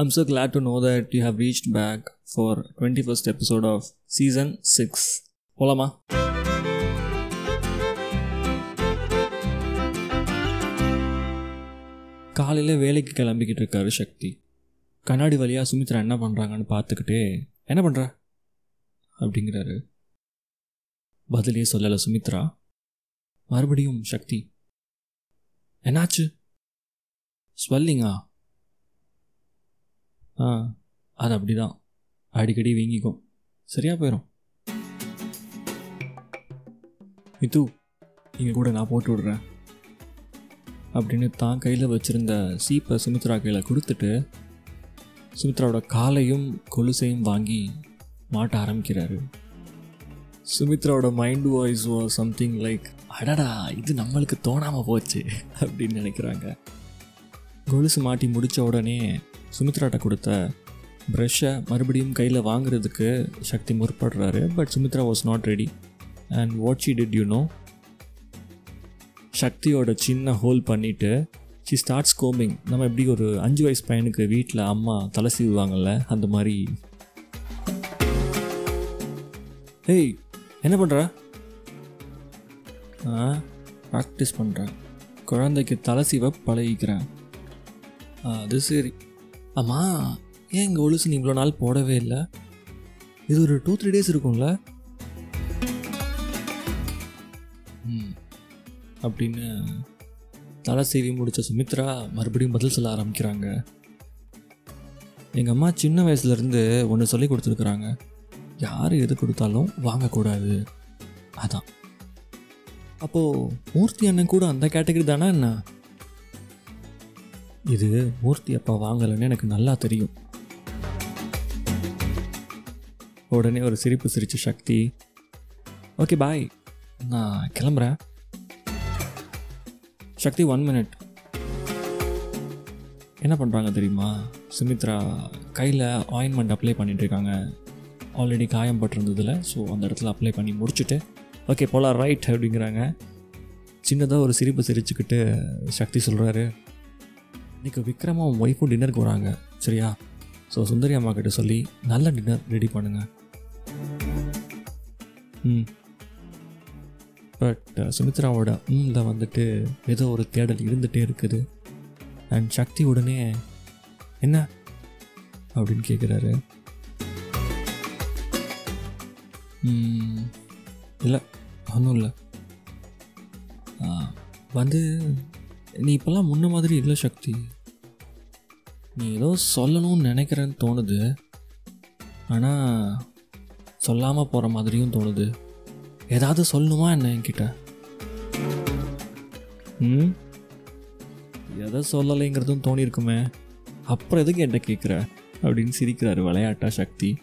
I'm so glad to know that you have reached back for 21st episode of season 6. போலாமா காலையில் வேலைக்கு கிளம்பிக்கிட்டு இருக்காரு சக்தி. கண்ணாடி வழியாக சுமித்ரா என்ன பண்ணுறாங்கன்னு பார்த்துக்கிட்டே என்ன பண்ணுற அப்படிங்கிறாரு. பதிலே சொல்லலை சுமித்ரா. மறுபடியும் சக்தி என்னாச்சு? ஸ்வெல்லிங்கா? அது அப்படி தான் அடிக்கடி வீங்கிக்கும். சரியாக போயிடும் இது இங்கே கூட நான் போட்டு விடுறேன். அப்படின்னு தான் கையில் வச்சுருந்த சீப்பை சுமித்ரா கையில் கொடுத்துட்டு சுமித்ராவோட காலையும் கொலுசையும் வாங்கி மாட்ட ஆரம்பிக்கிறாரு. சுமித்ராவோட mind voice was something like அடடா இது நம்மளுக்கு தோணாமல் போச்சு அப்படின்னு நினைக்கிறாங்க. கொலுசு மாட்டி முடித்த உடனே சுமித்ராட்ட கொடுத்த ப்ரெஷ்ஷை மறுபடியும் கையில் வாங்குறதுக்கு சக்தி முற்படுறாரு. But Sumitra was not ready and what she did you know சக்தியோட சின்ன ஹோல் பண்ணிவிட்டு ஷி ஸ்டார்ட்ஸ் கோமிங் நம்ம எப்படி ஒரு அஞ்சு வயசு பையனுக்கு வீட்டில் அம்மா தலை சீவுவாங்கல்ல அந்த மாதிரி. ஹேய் என்ன பண்ணுற ஆ ப்ராக்டிஸ் பண்ணுறேன் குழந்தைக்கு தலை சீவ பழகிக்கிறேன். அது சரி. அம்மா ஏன் இங்கே ஒழுசு நீ இவ்வளோ நாள் போடவே இல்லை? இது ஒரு டூ த்ரீ டேஸ் இருக்கும்ல. ம். அப்படின்னு தலை செய்தி முடித்த சுமித்ரா மறுபடியும் பதில் சொல்ல ஆரம்பிக்கிறாங்க. எங்கள் அம்மா சின்ன வயசுலேருந்து ஒன்று சொல்லி கொடுத்துருக்குறாங்க. யார் எது கொடுத்தாலும் வாங்கக்கூடாது. அதான். அப்போது மூர்த்தி அண்ணன் கூட அந்த கேட்டகரி தானே என்ன? இது மூர்த்தி அப்பா வாங்கலைன்னு எனக்கு நல்லா தெரியும். உடனே ஒரு சிரிப்பு சிரிச்ச சக்தி ஓகே பாய் நான் கிளம்புறேன். சக்தி ஒன் மினிட் என்ன பண்ணுறாங்க தெரியுமா? சுமித்ரா கையில் ஆயின்மெண்ட் அப்ளை பண்ணிகிட்ருக்காங்க ஆல்ரெடி காயம் பட்டிருந்ததில் ஸோ அந்த இடத்துல அப்ளை பண்ணி முடிச்சுட்டு ஓகே போலாம் ரைட் அப்படிங்கிறாங்க. சின்னதாக ஒரு சிரிப்பு சிரிச்சுக்கிட்டு சக்தி சொல்கிறாரு இன்றைக்கி விக்ரமும் ஒய்ஃபும் டின்னருக்கு வராங்க சரியா? ஸோ சுந்தரி அம்மா கிட்ட சொல்லி நல்ல டின்னர் ரெடி பண்ணுங்க. ம். பட் சுமித்ராவோட ம்ல வந்துட்டு ஏதோ ஒரு தேடல் இருந்துகிட்டே இருக்குது. அண்ட் சக்தி உடனே என்ன? அப்படின்னு கேட்குறாரு இல்லை ஒன்றும் இல்லை. வந்து நீ இப்போல்லாம் முன்ன மாதிரி இல்லை சக்தி. நீ ஏதோ சொல்லணும்னு நினைக்கிறேன்னு தோணுது. ஆனால் சொல்லாமல் போகிற மாதிரியும் தோணுது. ஏதாவது சொல்லணுமா என்ன என்கிட்ட? ம்? எதை சொல்லலைங்கிறதும் தோணியிருக்குமே அப்புறம் எதுக்கு என்கிட்ட கேட்குற அப்படின்னு சிரிக்கிறாரு விளையாட்டா சக்தி.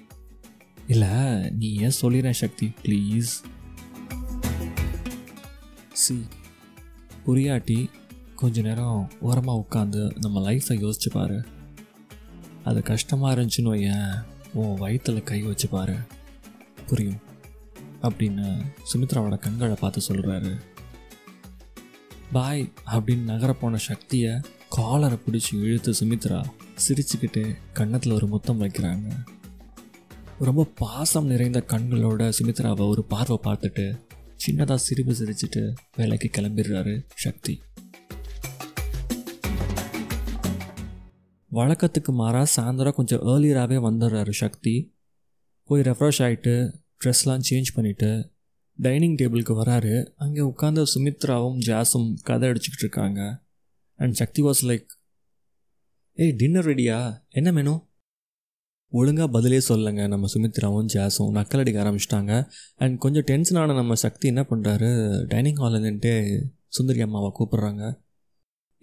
இல்லை நீ ஏன் சொல்லிடுறேன் சக்தி ப்ளீஸ் சி புரியாட்டி கொஞ்ச நேரம் ஓரமாக உட்காந்து நம்ம லைஃப்பை யோசிச்சு பாரு. அது கஷ்டமாக இருந்துச்சுன்னு வையேன் உன் வயிற்றில் கை வச்சு பாரு. புரியும்? அப்படின்னு சுமித்ராவோட கண்களை பார்த்து சொல்கிறாரு பாய் அப்படின்னு நகர போன சக்தியை காலரை பிடிச்சி இழுத்து சுமித்ரா சிரிச்சுக்கிட்டு கன்னத்தில் ஒரு முத்தம் வைக்கிறாங்க. ரொம்ப பாசம் நிறைந்த கண்களோட சுமித்ராவை ஒரு பார்வை பார்த்துட்டு சின்னதாக சிரிப்பு சிரிச்சிட்டு வேலைக்கு கிளம்பிடுறாரு சக்தி. வழக்கத்துக்கு மாறாக சாயந்தரம் கொஞ்சம் ஏர்லியராகவே வந்துடுறாரு சக்தி. போய் ரெஃப்ரெஷ் ஆகிட்டு ட்ரெஸ்லாம் சேஞ்ச் பண்ணிவிட்டு டைனிங் டேபிளுக்கு வராரு. அங்கே உட்காந்து சுமித்ராவும் ஜாஸும் கதை அடிச்சுக்கிட்டு இருக்காங்க. அண்ட் சக்தி வாஸ் லைக் ஏய் டின்னர் ரெடியா என்ன மெனு ஒழுங்காக பதிலே சொல்லுங்க நம்ம சுமித்ராவும் ஜாஸும். நக்கல் அடிக்க ஆரம்பிச்சிட்டாங்க. அண்ட் கொஞ்சம் டென்ஷனான நம்ம சக்தி என்ன பண்ணுறாரு டைனிங் ஹாலில் நின்றுட்டு சுந்தரி அம்மாவை கூப்பிட்றாங்க.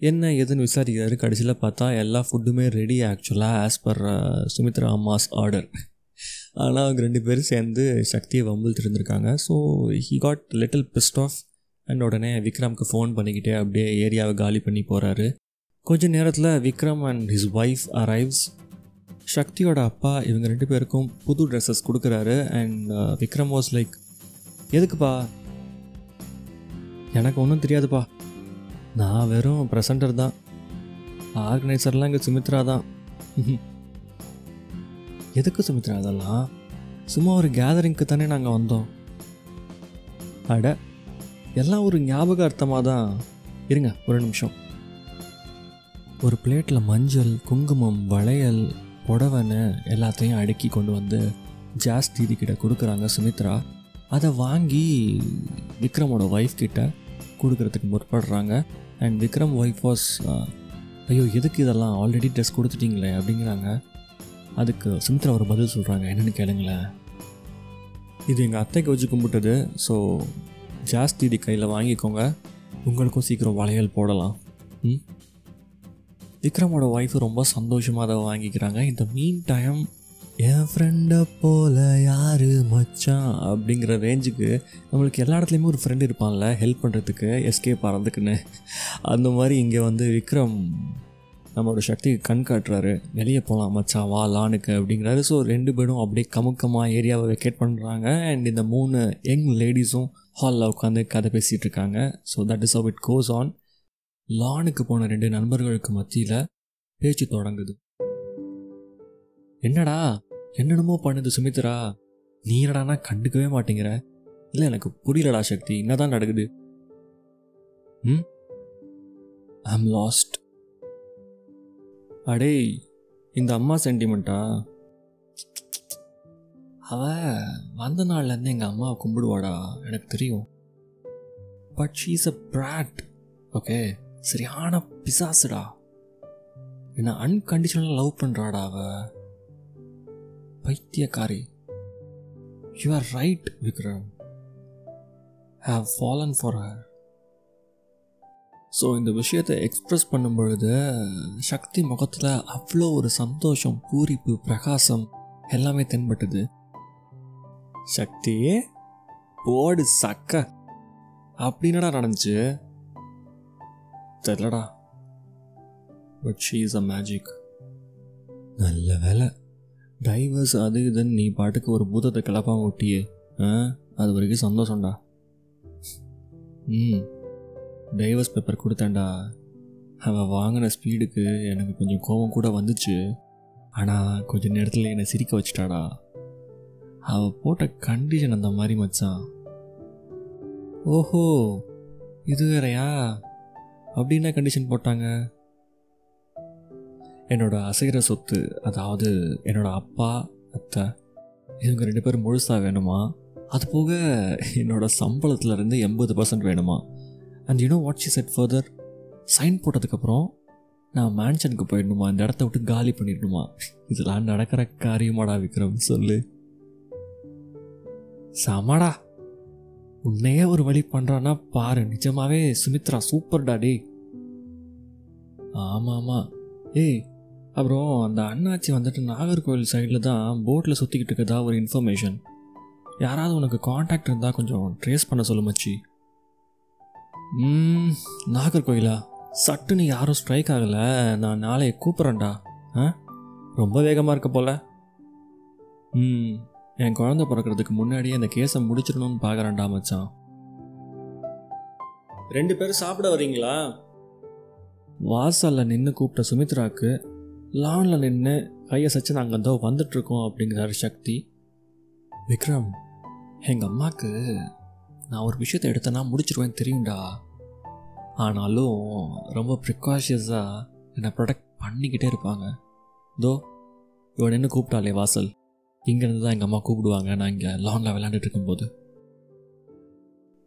என்ன ஏதுன்னு விசாரிக்கிறாரு கடைசியில் பார்த்தா எல்லா ஃபுட்டுமே ரெடி ஆக்சுவலாக ஆஸ் பர் சுமித்ரா அம்மாஸ் ஆர்டர் ஆனால் அவங்க ரெண்டு பேரும் சேர்ந்து சக்தியை வம்பிழுத்து இருந்திருக்காங்க so he got little pissed off and உடனே விக்ரம்க்கு ஃபோன் பண்ணிக்கிட்டே அப்படியே ஏரியாவை காலி பண்ணி போகிறாரு கொஞ்ச நேரத்தில் Vikram and his wife arrives சக்தியோட அப்பா இவங்க ரெண்டு பேருக்கும் புது ட்ரெஸ்ஸஸ் கொடுக்குறாரு. And uh, Vikram was like எதுக்குப்பா? எனக்கு ஒன்றும் தெரியாதுப்பா. நான் வெறும் ப்ரெசண்டர் தான். ஆர்கனைசர்லாம் இங்கே சுமித்ரா தான். எதுக்கு சுமித்ரா அதெல்லாம் சும்மா ஒரு கேதரிங்க்கு தானே நாங்கள் வந்தோம். அட எல்லாம் ஒரு ஞாபக அர்த்தமாக தான். இருங்க ஒரு நிமிஷம். ஒரு பிளேட்டில் மஞ்சள் குங்குமம் வளையல் புடவைன்னு எல்லாத்தையும் அடுக்கி கொண்டு வந்து ஜாஸ் தீதி கிட்ட கொடுக்குறாங்க சுமித்ரா. அதை வாங்கி விக்ரமோட ஒய்ஃப் கிட்ட கொடுக்கறதுக்கு முற்படுறாங்க. அண்ட் விக்ரம் ஒய்ஃப் வாஸ் ஐயோ எதுக்கு இதெல்லாம்? ஆல்ரெடி ட்ரெஸ் கொடுத்துட்டீங்களே அப்படிங்கிறாங்க. அதுக்கு சுமித்ரா ஒரு பதில் சொல்கிறாங்க என்னென்னு கேளுங்களேன். இது எங்கள் அத்தைக்கு வச்சு கும்பிட்டது. ஸோ ஜாஸ்தி இது கையில் வாங்கிக்கோங்க. உங்களுக்கும் சீக்கிரம் வளையல் போடலாம். ம்? விக்ரமோட ஒய்ஃபு ரொம்ப சந்தோஷமாக அதை வாங்கிக்கிறாங்க. இந்த மீன் டைம் என் ஃப்ரெண்டை போல யார் மச்சான் அப்படிங்கிற ரேஞ்சுக்கு நம்மளுக்கு எல்லா இடத்துலையுமே ஒரு ஃப்ரெண்டு இருப்பான்ல ஹெல்ப் பண்ணுறதுக்கு எஸ்கேப் ஆகிறதுக்குன்னு அந்த மாதிரி இங்கே வந்து விக்ரம் நம்மளோட சக்திக்கு கண் காட்டுறாரு. வெளியே போகலாம் மச்சான் வா லானுக்கு அப்படிங்கிறாரு. ஸோ ரெண்டு பேரும் அப்படியே கமுக்கமாக ஏரியாவை வெக்கேட் பண்ணுறாங்க அண்ட் இந்த மூணு யங் லேடிஸும் ஹாலில் உட்காந்து கதை பேசிகிட்டு இருக்காங்க. So that is how it goes on லானுக்கு போன ரெண்டு நண்பர்களுக்கு மத்தியில் பேச்சு தொடங்குது. என்னடா? என்னென்னமோ பண்ணுது சுமித்ரா. நீ என்னடானா கண்டுக்கவே மாட்டேங்கிற? இல்லை எனக்கு புரியலடா சக்தி. என்னதான் நடக்குது? ம்? ஐம் லாஸ்ட் அடே இந்த அம்மா சென்டிமெண்ட்டா? அவ வந்த நாள்லேருந்து எங்கள் அம்மாவை கும்பிடுவாடா. எனக்கு தெரியும். But she's a brat okay சரியான பிசாசுடா. என்ன அன்கண்டிஷனலாக லவ் பண்ணுறாடா அவள் பைத்தியக்காரி. You are right Vikram have fallen for her so இந்த விஷயத்தை எக்ஸ்ப்ரெஸ் பண்ணும் பொழுது சக்தி முகத்தில் அவ்வளோ ஒரு சந்தோஷம் பூரிப்பு பிரகாசம் எல்லாமே தென்பட்டது. சக்தி ஓடு சக்க. அப்படின்னடா நடந்துச்சு? தெரிலடா. But she is a magic நல்ல வேலை. டைவர்ஸ் அது இதுன்னு நீ பாட்டுக்கு ஒரு பூதத்தை கிளப்பாக ஒட்டியே. ஆ அது வரைக்கும் சந்தோஷம்டா. ம் டைவர்ஸ் பேப்பர் கொடுத்தேன்டா. அவள் வாங்கின ஸ்பீடுக்கு எனக்கு கொஞ்சம் கோபம் கூட வந்துச்சு. ஆனால் கொஞ்ச நேரத்தில் என்னை சிரிக்க வச்சிட்டாடா. அவள் போட்ட கண்டிஷன் அந்த மாதிரி மச்சான். ஓஹோ இது வேறயா? அப்படி என்ன கண்டிஷன் போட்டாங்க? என்னோட அசைகிற சொத்து அதாவது என்னோட அப்பா அத்தை இவங்க ரெண்டு பேரும் முழுசாக வேணுமா? அது போக என்னோட சம்பளத்துல இருந்து எண்பது பர்சன்ட் வேணுமா? And you know what she said further sign போட்டதுக்கப்புறம் நான் மேன்ஷனுக்கு போயிடணுமா? இந்த இடத்த விட்டு காலி பண்ணிடணுமா? இதெல்லாம் நடக்கிற காரியமாடா விக்ரம் சொல்லு. சமாடா. உன்னையே ஒரு வழி பண்ணுறான்னா பாரு நிஜமாவே சுமித்ரா சூப்பர் டாடி ஆமாம் ஆமாம். ஏய் அப்புறம் அந்த அண்ணாச்சி வந்துட்டு நாகர்கோவில் சைடில் தான் போட்டில் சுற்றிக்கிட்டு இருக்கதா ஒரு இன்ஃபர்மேஷன் யாராவது உனக்கு காண்டாக்ட் இருந்தால் கொஞ்சம் ட்ரேஸ் பண்ண சொல்லு மச்சி. ம் நாகர்கோயிலா சட்டுன்னு யாரும் ஸ்ட்ரைக் ஆகலை. நான் நாளைய கூப்பிட்றேன்டா. ஆ? ரொம்ப வேகமாக இருக்க போல. ம் என் குழந்த பிறக்கிறதுக்கு முன்னாடியே அந்த கேஸை முடிச்சிடணும்னு பார்க்குறேன்டா மச்சான். ரெண்டு பேரும் சாப்பிட வரீங்களா வாசலில் நின்று கூப்பிட்ட சுமித்ராக்கு லானில் நின்று கையை சச்சு நாங்கள் அதோ வந்துட்டுருக்கோம் அப்படிங்கிறாரு சக்தி. விக்ரம் எங்கள் அம்மாவுக்கு நான் ஒரு விஷயத்தை எடுத்தேன்னா முடிச்சிருவேன் தெரியும்டா. ஆனாலும் ரொம்ப ப்ரிகாஷியஸாக என்னை ப்ரொடெக்ட் பண்ணிக்கிட்டே இருப்பாங்க. தோ இவன் என்ன கூப்பிட்டாலே வாசல். இங்கேருந்து தான் எங்கள் அம்மா கூப்பிடுவாங்க நான் இங்கே லானில் விளையாண்டுட்டு இருக்கும்போது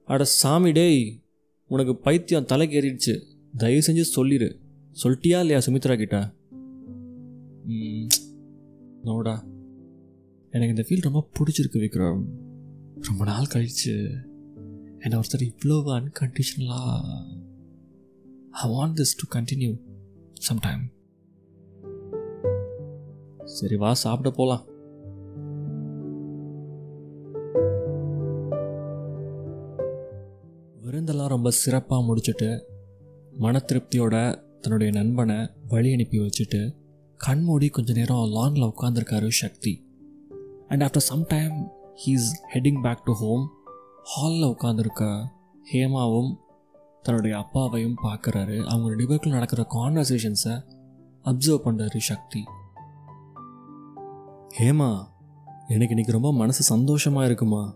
அட சாமி டேய் உனக்கு பைத்தியம் தலைக்கு ஏறிடுச்சு தயவு செஞ்சு சொல்லிடு சொல்லிட்டியா இல்லையா சுமித்ரா கிட்ட? நோடா. எனக்கு இந்த ஃபீல் ரொம்ப பிடிச்சிருக்கு விக்ரம். ரொம்ப நாள் கழிச்சு என்னை ஒருத்தர் இவ்வளோ அன்கண்டிஷனலாக I want this to continue sometime சரி வா சாப்பிட போகலாம் விருந்தெல்லாம் ரொம்ப சிறப்பாக முடிச்சுட்டு மன திருப்தியோட தன்னுடைய நண்பனை வழி அனுப்பி வச்சுட்டு கண்மூடி கொஞ்ச நேரம் லானில் உட்காந்துருக்காரு Shakti. And after some time he's heading back to home ஹாலில் உட்காந்துருக்க ஹேமாவும் தன்னுடைய அப்பாவையும் பார்க்குறாரு. அவங்க ரெண்டு பேருக்குள்ள நடக்கிற கான்வர்சேஷன்ஸை அப்சர்வ் பண்ணுறாரு சக்தி. ஹேமா எனக்கு இன்னைக்கு ரொம்ப மனசு சந்தோஷமாக இருக்குமா?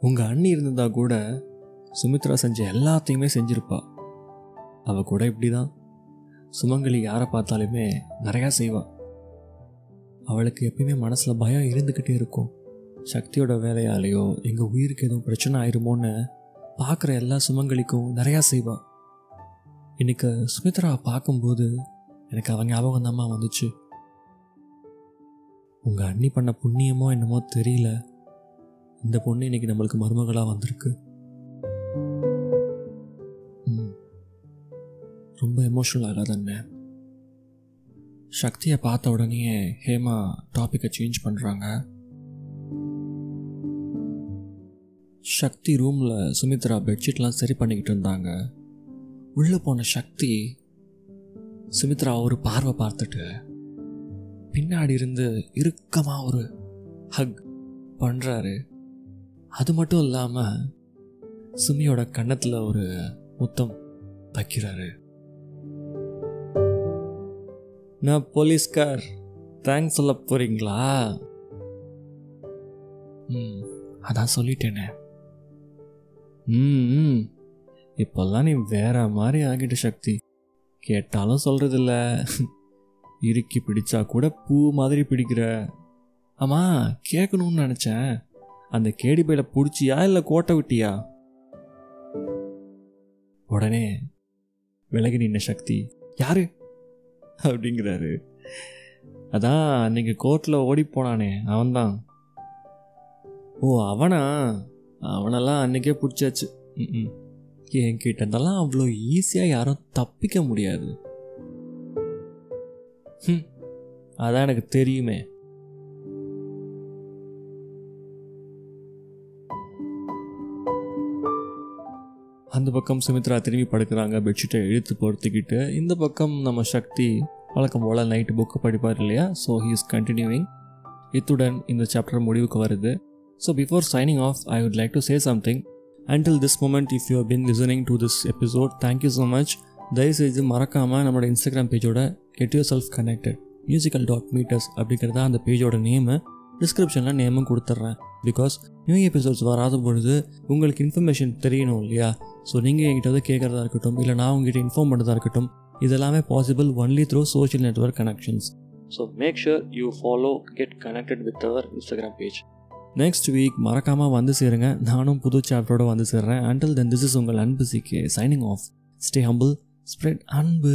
உங்கள் அண்ணி இருந்தால் கூட சுமித்ரா செஞ்ச எல்லாத்தையுமே செஞ்சுருப்பா. அவள் கூட இப்படி தான் சுமங்கலி யாரை பார்த்தாலுமே நிறையா செய்வாள் அவளுக்கு எப்பயுமே மனசில் பயம் இருந்துக்கிட்டே இருக்கும். சக்தியோட வேலையாலேயோ எங்கள் உயிருக்கு எதுவும் பிரச்சனை ஆயிருமோன்னு பார்க்குற எல்லா சுமங்கலிக்கும் நிறையா செய்வாள் இன்னைக்கு சுமித்ரா பார்க்கும்போது எனக்கு அவன் ஞாபகம் தாம்மா வந்துச்சு. உங்கள் அண்ணி பண்ண புண்ணியமோ என்னமோ தெரியல. இந்த பொண்ணு இன்னைக்கு நம்மளுக்கு மருமகளாக வந்திருக்கு. ரொம்ப எமோஷனல் ஆகாத அண்ணன் சக்தியை பார்த்த உடனே ஹேமா டாப்பிக்கை சேஞ்ச் பண்ணுறாங்க சக்தி ரூமில் சுமித்ரா பெட்ஷீட்லாம் சரி பண்ணிக்கிட்டு இருந்தாங்க. உள்ளே போன சக்தி சுமித்ரா ஒரு பார்வை பார்த்துட்டு பின்னாடி இருந்து இறுக்கமாக ஒரு ஹக் பண்ணுறாரு அது மட்டும் இல்லாமல் சுமியோட கன்னத்தில் ஒரு முத்தம் வைக்கிறாரு. நான் போலீஸ்கார். தேங்க்ஸ் சொல்ல போறீங்களா? ம் அதான் சொல்லிட்டேனே. ம் ம். இப்பெல்லாம் நீ வேற மாதிரி ஆகிட்ட சக்தி. கேட்டாலும் சொல்றதில்ல. இறுக்கி பிடிச்சா கூட பூ மாதிரி பிடிக்கிற. ஆமா கேட்கணும்னு நினைச்சேன். அந்த கேடி பையில பிடிச்சியா இல்லை கோட்டை விட்டியா? உடனே விலகி நின்ன சக்தி. யாரு? அப்படிங்கிறாரு. அதான் அன்னைக்கு கோர்ட்டில் ஓடி போனானே அவன்தான். ஓ அவனா? அவனெல்லாம் அன்றைக்கே பிடிச்சாச்சு. ம் என்கிட்ட இருந்தெல்லாம் அவ்வளோ ஈஸியாக யாரும் தப்பிக்க முடியாது. ம் அதான் எனக்கு தெரியுமே. அந்த பக்கம் சுமித்ரா திரும்பி படுக்கிறாங்க பெட்ஷீட்டை இழுத்து பொறுத்துக்கிட்டு. இந்த பக்கம் நம்ம சக்தி வழக்கம் போல் நைட்டு புக்கு படிப்பார் இல்லையா? ஸோ ஹீ இஸ் கண்டினியூவிங் இத்துடன் இந்த சாப்டர் முடிவுக்கு வருது. So before signing off I would like to say something until this moment if you been listening to this episode thank you so much தயவுசெய்து மறக்காமல் நம்மளோட Instagram பேஜோட get yourself connected musical dot meters அப்படிங்கிறதா அந்த பேஜோட name டிஸ்கிரிப்ஷனில் நேமும் கொடுத்துட்றேன். Because new episodes வராத பொழுது உங்களுக்கு இன்ஃபர்மேஷன் தெரியணும் இல்லையா? ஸோ நீங்கள் என்கிட்ட வந்து கேட்குறதா இருக்கட்டும் இல்லை நான் உங்ககிட்ட இன்ஃபார்ம் பண்ணுறதா இருக்கட்டும் இதெல்லாமே possible only through social network connections so make sure you follow get connected with our Instagram page next week மறக்காமல் வந்து சேருங்க. நானும் புது சாப்டரோடு வந்து சேர்றேன். அண்டில் தென் திஸ் இஸ் உங்கள் அன்பு சிக்கே signing off stay humble spread அன்பு.